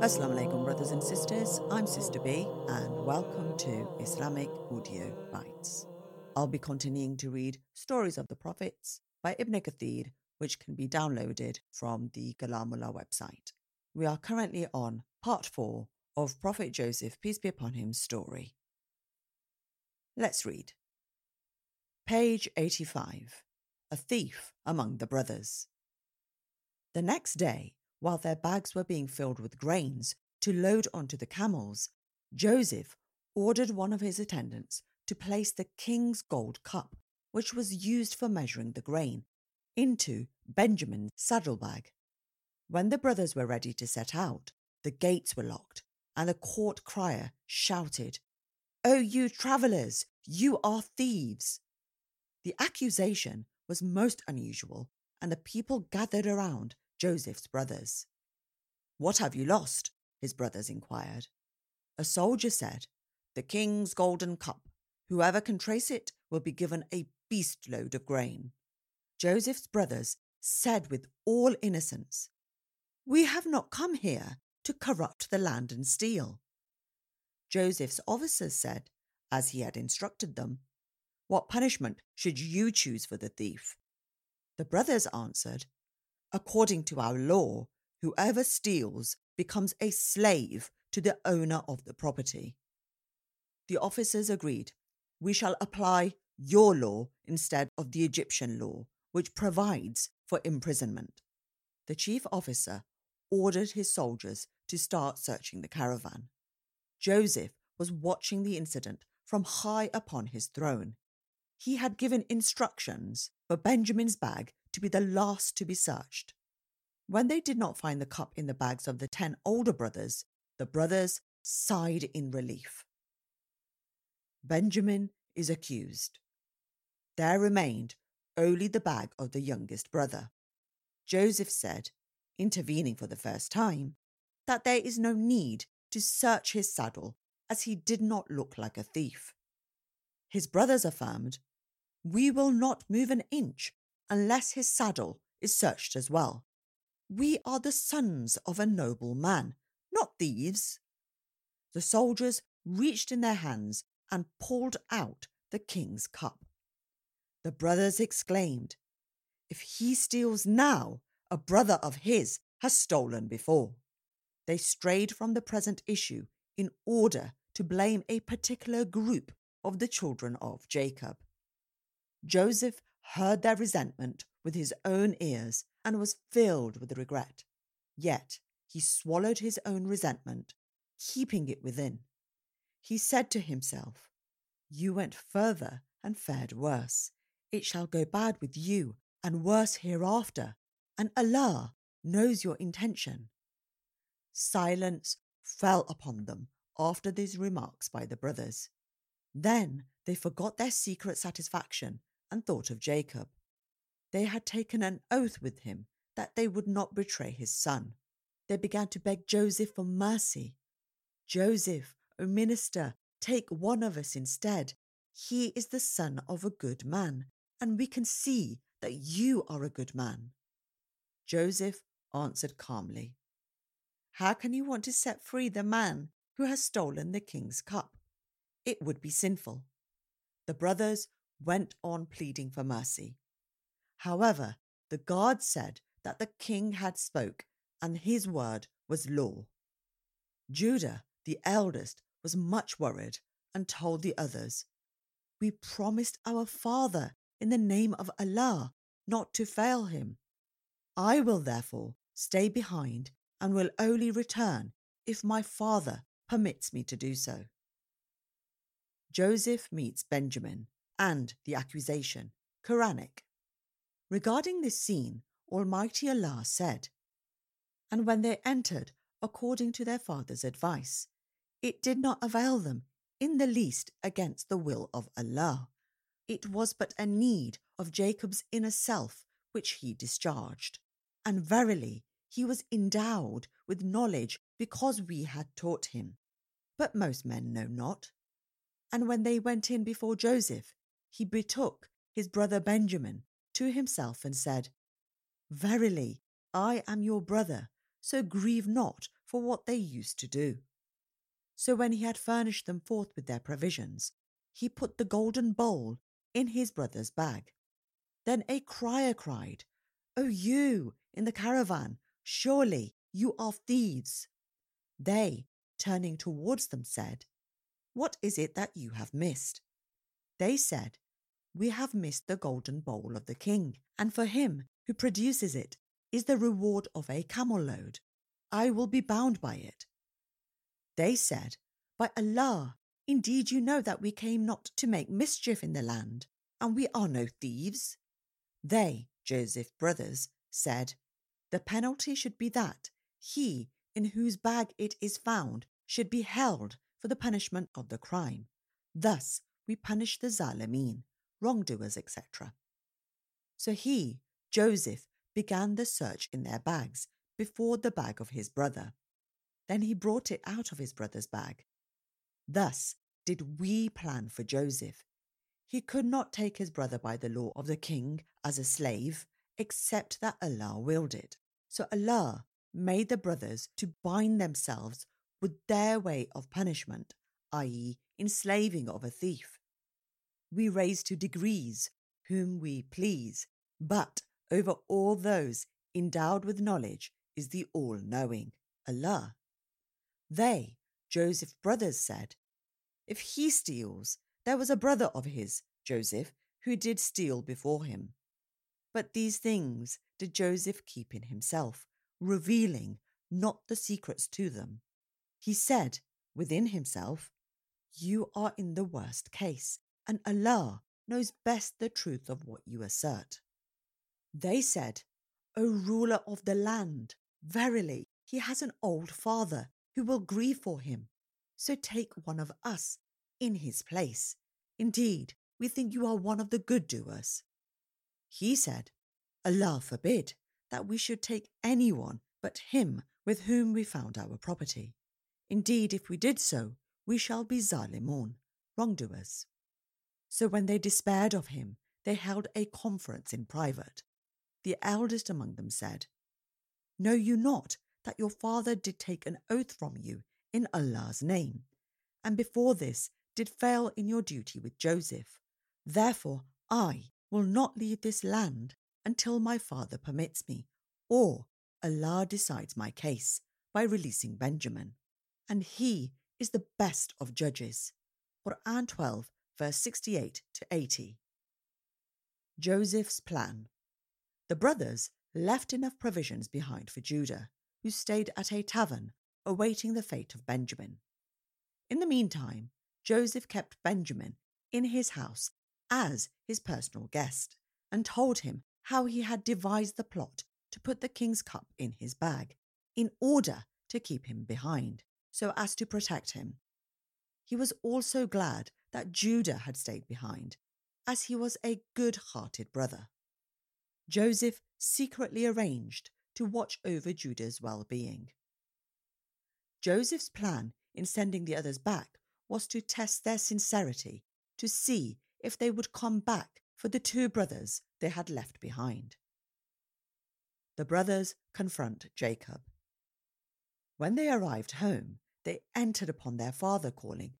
Assalamu alaikum, brothers and sisters. I'm Sister B, and welcome to Islamic Audio Bytes. I'll be continuing to read Stories of the Prophets by Ibn Kathir, which can be downloaded from the Kalamullah website. We are currently on part four of Prophet Joseph, peace be upon him, story. Let's read. Page 85 A Thief Among the Brothers. The next day, while their bags were being filled with grains to load onto the camels, Joseph ordered one of his attendants to place the king's gold cup, which was used for measuring the grain, into Benjamin's saddlebag. When the brothers were ready to set out, the gates were locked, and the court crier shouted, O you travellers, you are thieves! The accusation was most unusual, and the people gathered around Joseph's brothers. What have you lost? his brothers inquired. A soldier said, The king's golden cup. Whoever can trace it will be given a beast load of grain. Joseph's brothers said with all innocence, We have not come here to corrupt the land and steal. Joseph's officers said, as he had instructed them, What punishment should you choose for the thief? The brothers answered, According to our law, whoever steals becomes a slave to the owner of the property. The officers agreed, We shall apply your law instead of the Egyptian law, which provides for imprisonment. The chief officer ordered his soldiers to start searching the caravan. Joseph was watching the incident from high upon his throne. He had given instructions for Benjamin's bag to be the last to be searched. When they did not find the cup in the bags of the ten older brothers, the brothers sighed in relief. Benjamin is accused. There remained only the bag of the youngest brother. Joseph said, intervening for the first time, that there is no need to search his saddle as he did not look like a thief. His brothers affirmed, We will not move an inch unless his saddle is searched as well. We are the sons of a noble man, not thieves. The soldiers reached in their hands and pulled out the king's cup. The brothers exclaimed, If he steals now, a brother of his has stolen before. They strayed from the present issue in order to blame a particular group of the children of Jacob. Joseph heard their resentment with his own ears and was filled with regret. Yet he swallowed his own resentment, keeping it within. He said to himself, You went further and fared worse. It shall go bad with you and worse hereafter, and Allah knows your intention. Silence fell upon them after these remarks by the brothers. Then they forgot their secret satisfaction and thought of Jacob. They had taken an oath with him that they would not betray his son. They began to beg Joseph for mercy. Joseph, O minister, take one of us instead. He is the son of a good man, and we can see that you are a good man. Joseph answered calmly, How can you want to set free the man who has stolen the king's cup? It would be sinful. The brothers went on pleading for mercy. However, the guard said that the king had spoke and his word was law. Judah, the eldest, was much worried and told the others, We promised our father in the name of Allah not to fail him. I will therefore stay behind and will only return if my father permits me to do so. Joseph meets Benjamin and the accusation, Quranic. Regarding this scene, Almighty Allah said, And when they entered according to their father's advice, it did not avail them in the least against the will of Allah. It was but a need of Jacob's inner self which he discharged. And verily, he was endowed with knowledge because we had taught him. But most men know not. And when they went in before Joseph, he betook his brother Benjamin to himself and said, Verily, I am your brother, so grieve not for what they used to do. So when he had furnished them forth with their provisions, he put the golden bowl in his brother's bag. Then a crier cried, O you in the caravan, surely you are thieves. They, turning towards them, said, What is it that you have missed? They said, We have missed the golden bowl of the king, and for him who produces it is the reward of a camel load. I will be bound by it. They said, By Allah, indeed you know that we came not to make mischief in the land, and we are no thieves. They, Joseph brothers, said, The penalty should be that he in whose bag it is found should be held for the punishment of the crime. Thus we punish the Zalimeen, wrongdoers, etc. So he, Joseph, began the search in their bags before the bag of his brother. Then he brought it out of his brother's bag. Thus did we plan for Joseph. He could not take his brother by the law of the king as a slave, except that Allah willed it. So Allah made the brothers to bind themselves with their way of punishment, i.e., enslaving of a thief. We raise to degrees whom we please, but over all those endowed with knowledge is the all knowing, Allah. They, Joseph's brothers, said, If he steals, there was a brother of his, Joseph, who did steal before him. But these things did Joseph keep in himself, revealing not the secrets to them. He said within himself, You are in the worst case, and Allah knows best the truth of what you assert. They said, O ruler of the land, verily, he has an old father who will grieve for him. So take one of us in his place. Indeed, we think you are one of the good doers. He said, Allah forbid that we should take anyone but him with whom we found our property. Indeed, if we did so, we shall be Zalimun, wrongdoers. So when they despaired of him, they held a conference in private. The eldest among them said, Know you not that your father did take an oath from you in Allah's name, and before this did fail in your duty with Joseph? Therefore, I will not leave this land until my father permits me, or Allah decides my case by releasing Benjamin. And he is the best of judges. Quran 12, verse 68 to 80. Joseph's plan. The brothers left enough provisions behind for Judah, who stayed at a tavern awaiting the fate of Benjamin. In the meantime, Joseph kept Benjamin in his house as his personal guest and told him how he had devised the plot to put the king's cup in his bag in order to keep him behind, so as to protect him. He was also glad that Judah had stayed behind, as he was a good hearted brother. Joseph secretly arranged to watch over Judah's well being. Joseph's plan in sending the others back was to test their sincerity to see if they would come back for the two brothers they had left behind. The brothers confront Jacob. When they arrived home, they entered upon their father, calling,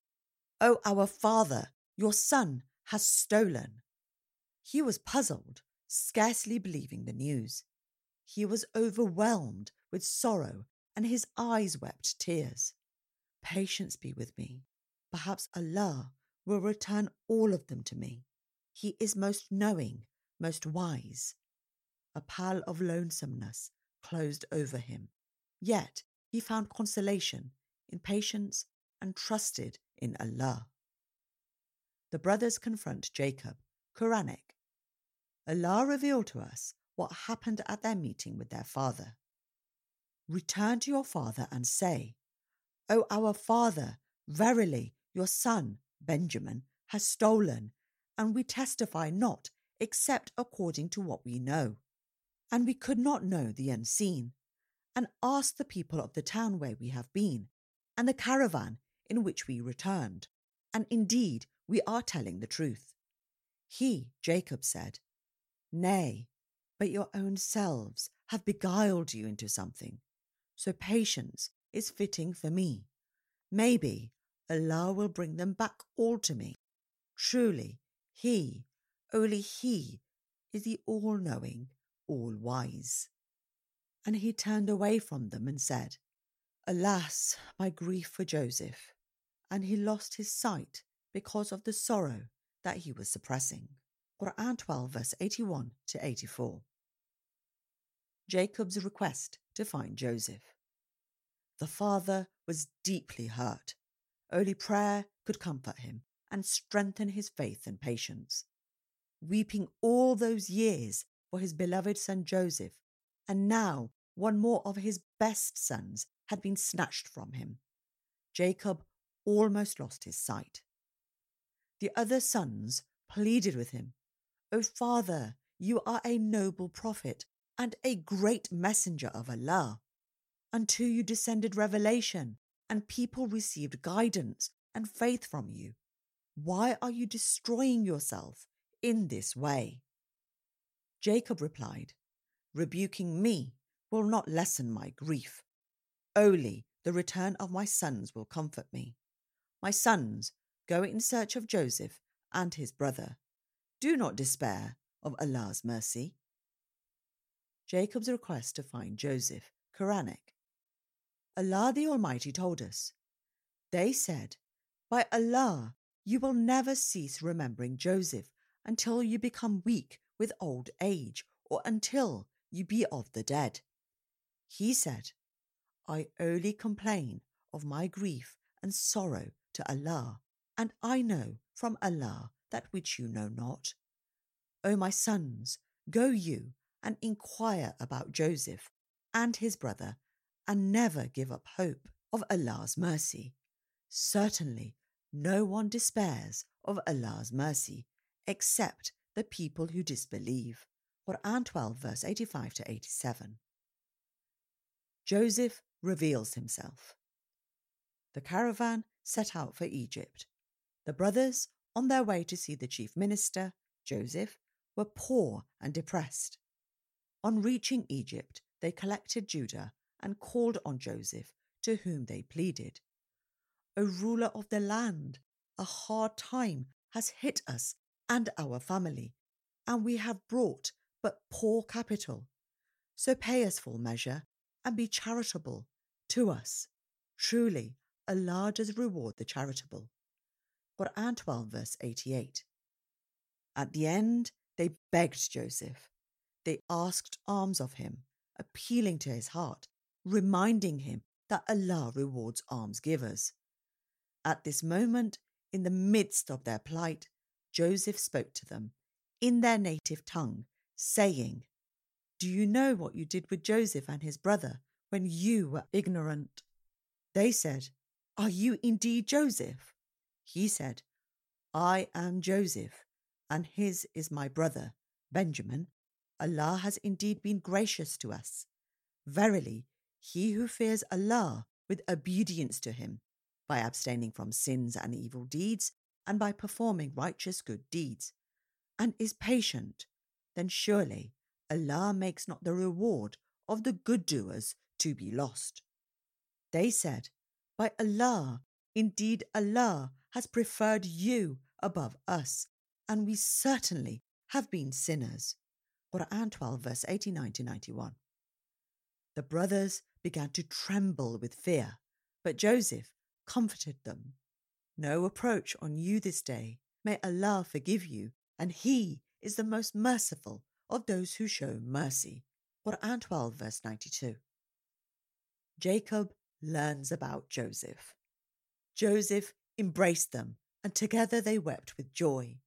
O our father, your son has stolen. He was puzzled, scarcely believing the news. He was overwhelmed with sorrow, and his eyes wept tears. Patience be with me. Perhaps Allah will return all of them to me. He is most knowing, most wise. A pall of lonesomeness closed over him. Yet he found consolation in patience and trusted in Allah. The brothers confront Jacob, Quranic. Allah revealed to us what happened at their meeting with their father. Return to your father and say, O our father, verily your son, Benjamin, has stolen, and we testify not except according to what we know and we could not know the unseen, and asked the people of the town where we have been, and the caravan in which we returned, and indeed we are telling the truth. He, Jacob, said, Nay, but your own selves have beguiled you into something. So patience is fitting for me. Maybe Allah will bring them back all to me. Truly, He, only He, is the all knowing, all wise. And he turned away from them and said, Alas, my grief for Joseph! And he lost his sight because of the sorrow that he was suppressing. Quran 12, verse 81 to 84. Jacob's request to find Joseph. The father was deeply hurt. Only prayer could comfort him and strengthen his faith and patience. Weeping all those years for his beloved son Joseph, and now one more of his best sons had been snatched from him. Jacob almost lost his sight. The other sons pleaded with him, O father, you are a noble prophet and a great messenger of Allah. Unto you descended revelation, and people received guidance and faith from you. Why are you destroying yourself in this way? Jacob replied, Rebuking me will not lessen my grief. Only the return of my sons will comfort me. My sons, go in search of Joseph and his brother. Do not despair of Allah's mercy. Jacob's request to find Joseph, Quranic. Allah the Almighty told us, They said, By Allah, you will never cease remembering Joseph until you become weak with old age or until you be of the dead. He said, I only complain of my grief and sorrow to Allah, and I know from Allah that which you know not. O my sons, go you and inquire about Joseph and his brother, and never give up hope of Allah's mercy. Certainly, no one despairs of Allah's mercy except the people who disbelieve. Quran 12, verse 85 to 87. Joseph reveals himself. The caravan set out for Egypt. The brothers, on their way to see the chief minister, Joseph, were poor and depressed. On reaching Egypt, they collected Judah and called on Joseph, to whom they pleaded. O ruler of the land, a hard time has hit us and our family, and we have brought but poor capital. So pay us full measure and be charitable to us. Truly, Allah does reward the charitable. Quran 12, verse 88. At the end, they begged Joseph. They asked alms of him, appealing to his heart, reminding him that Allah rewards almsgivers. At this moment, in the midst of their plight, Joseph spoke to them in their native tongue, saying, Do you know what you did with Joseph and his brother when you were ignorant? They said, Are you indeed Joseph? He said, I am Joseph, and his is my brother, Benjamin. Allah has indeed been gracious to us. Verily, he who fears Allah with obedience to him, by abstaining from sins and evil deeds, and by performing righteous good deeds, and is patient, then surely Allah makes not the reward of the good doers to be lost. They said, By Allah, indeed Allah has preferred you above us, and we certainly have been sinners. Quran 12, verse 89 to 91. The brothers began to tremble with fear, but Joseph comforted them. No approach on you this day. May Allah forgive you, and He is the most merciful of those who show mercy. Quran 12, verse 92. Jacob learns about Joseph. Joseph embraced them, and together they wept with joy.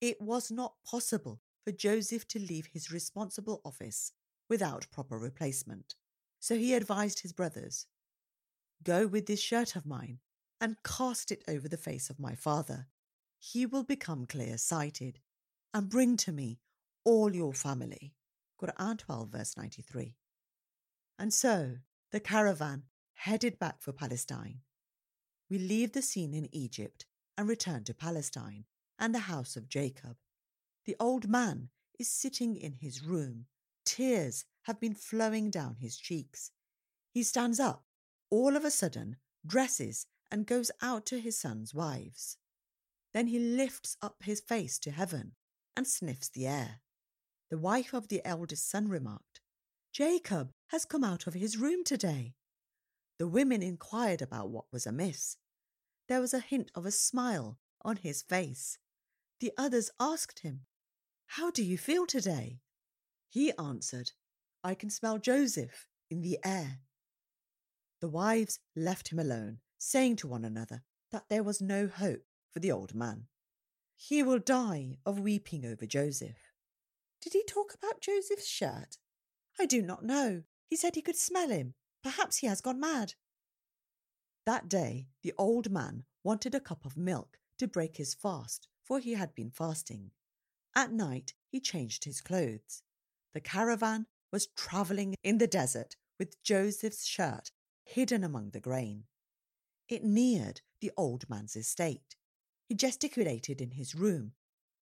It was not possible for Joseph to leave his responsible office without proper replacement. So he advised his brothers Go with this shirt of mine and cast it over the face of my father. He will become clear sighted, and bring to me all your family. Quran 12, verse 93. And so the caravan headed back for Palestine. We leave the scene in Egypt and return to Palestine and the house of Jacob. The old man is sitting in his room. Tears have been flowing down his cheeks. He stands up all of a sudden dresses and goes out to his son's wives. Then he lifts up his face to heaven and sniffs the air. The wife of the eldest son remarked, Jacob has come out of his room today. The women inquired about what was amiss. There was a hint of a smile on his face. The others asked him, How do you feel today? He answered, I can smell Joseph in the air. The wives left him alone, saying to one another that there was no hope for the old man. He will die of weeping over Joseph. Did he talk about Joseph's shirt? I do not know. He said he could smell him. Perhaps he has gone mad. That day, the old man wanted a cup of milk to break his fast, for he had been fasting. At night, he changed his clothes. The caravan was travelling in the desert with Joseph's shirt hidden among the grain. It neared the old man's estate. He gesticulated in his room,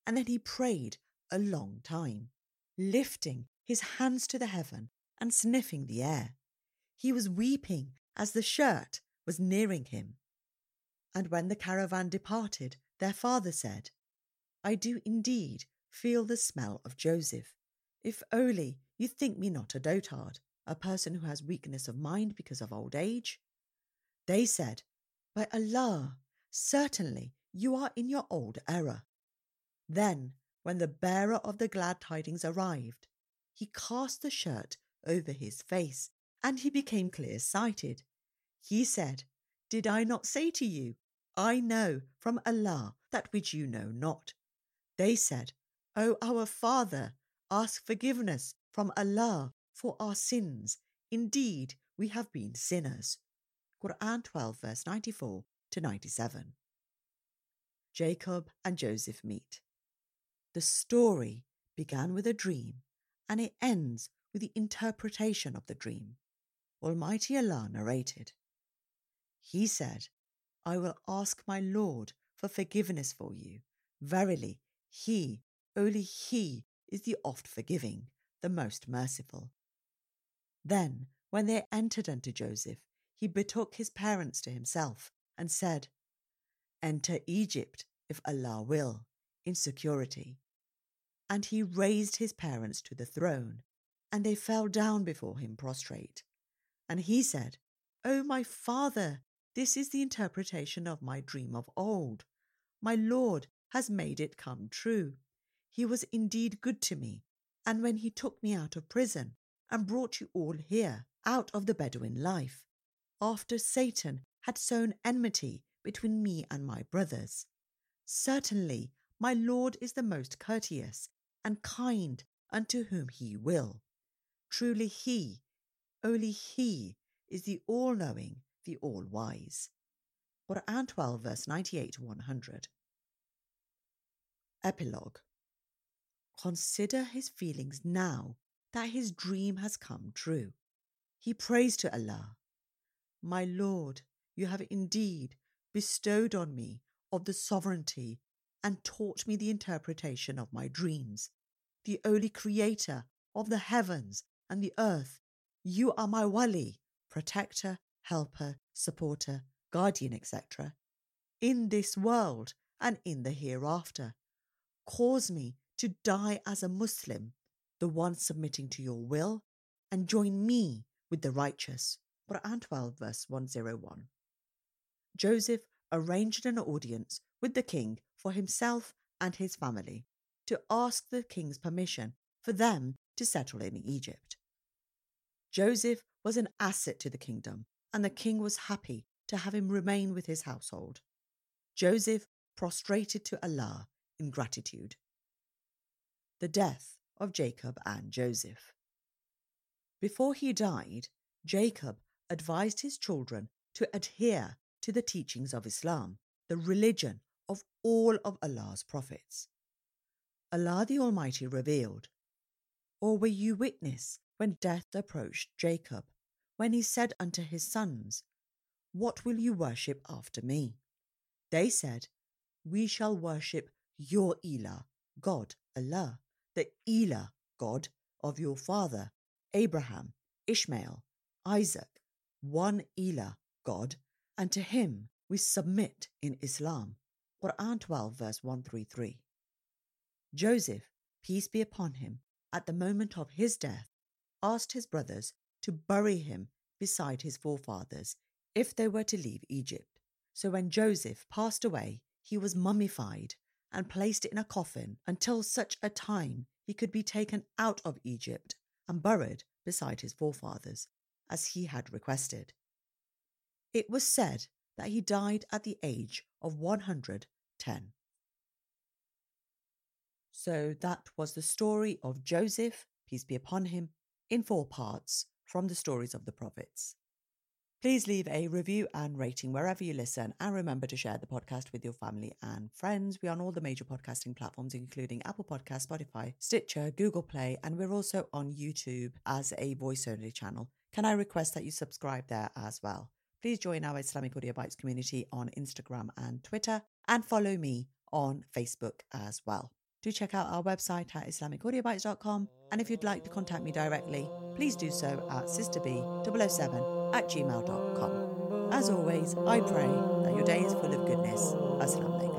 and then he prayed a long time, lifting his hands to the heaven and sniffing the air. He was weeping as the shirt was nearing him. And when the caravan departed, their father said, I do indeed feel the smell of Joseph. If only you think me not a dotard, a person who has weakness of mind because of old age. They said, By Allah, certainly you are in your old error. Then, when the bearer of the glad tidings arrived, he cast the shirt over his face, and he became clear sighted. He said, Did I not say to you, I know from Allah that which you know not? They said, O our father, ask forgiveness from Allah for our sins. Indeed, we have been sinners. Quran 12, verse 94 to 97. Jacob and Joseph meet. The story began with a dream and it ends with the interpretation of the dream. Almighty Allah narrated. He said, I will ask my Lord for forgiveness for you. Verily, He, only He, is the oft forgiving, the most merciful. Then, when they entered unto Joseph, he betook his parents to himself and said, Enter Egypt, if Allah will, in security. And he raised his parents to the throne, and they fell down before him prostrate. And he said, O my father, this is the interpretation of my dream of old. My Lord has made it come true. He was indeed good to me, and when he took me out of prison and brought you all here, out of the Bedouin life, after Satan had sown enmity between me and my brothers. Certainly, my Lord is the most courteous and kind unto whom he will. Truly, he, only he, is the all knowing, the all wise. Quran 12, verse 98 to 100. Epilogue Consider his feelings now that his dream has come true. He prays to Allah, My Lord, you have indeed bestowed on me of the sovereignty and taught me the interpretation of my dreams. The only creator of the heavens and the earth, you are my wali, protector, helper, supporter, guardian, etc. In this world and in the hereafter. Cause me to die as a Muslim, the one submitting to your will, and join me with the righteous. Quran 12, verse 101. Joseph arranged an audience with the king for himself and his family to ask the king's permission for them to settle in Egypt. Joseph was an asset to the kingdom, and the king was happy to have him remain with his household. Joseph prostrated to Allah in gratitude the death of Jacob and Joseph. Before he died, Jacob advised his children to adhere to the teachings of Islam, the religion of all of Allah's prophets. Allah the Almighty revealed, Or were you witness when death approached Jacob, when he said unto his sons, What will you worship after me? They said, We shall worship your Elah, God, Allah the Elah God of your father, Abraham, Ishmael, Isaac, one Elah, God, and to him we submit in Islam. Quran 12, verse 133. Joseph, peace be upon him, at the moment of his death, asked his brothers to bury him beside his forefathers if they were to leave Egypt. So when Joseph passed away, he was mummified and placed in a coffin until such a time he could be taken out of Egypt and buried beside his forefathers, as he had requested. It was said that he died at the age of 110. So that was the story of Joseph, peace be upon him, in four parts from the stories of the prophets. Please leave a review and rating wherever you listen, and remember to share the podcast with your family and friends. We are on all the major podcasting platforms, including Apple Podcasts, Spotify, Stitcher, Google Play, and we're also on YouTube as a voice only channel. Can I request that you subscribe there as well? Please join our Islamic Audio Bytes community on Instagram and Twitter, and follow me on Facebook as well. Do check out our website at islamicaudiobytes.com. and if you'd like to contact me directly, please do so at sisterbee007 at gmail.com. As always, I pray that your day is full of goodness. Assalamu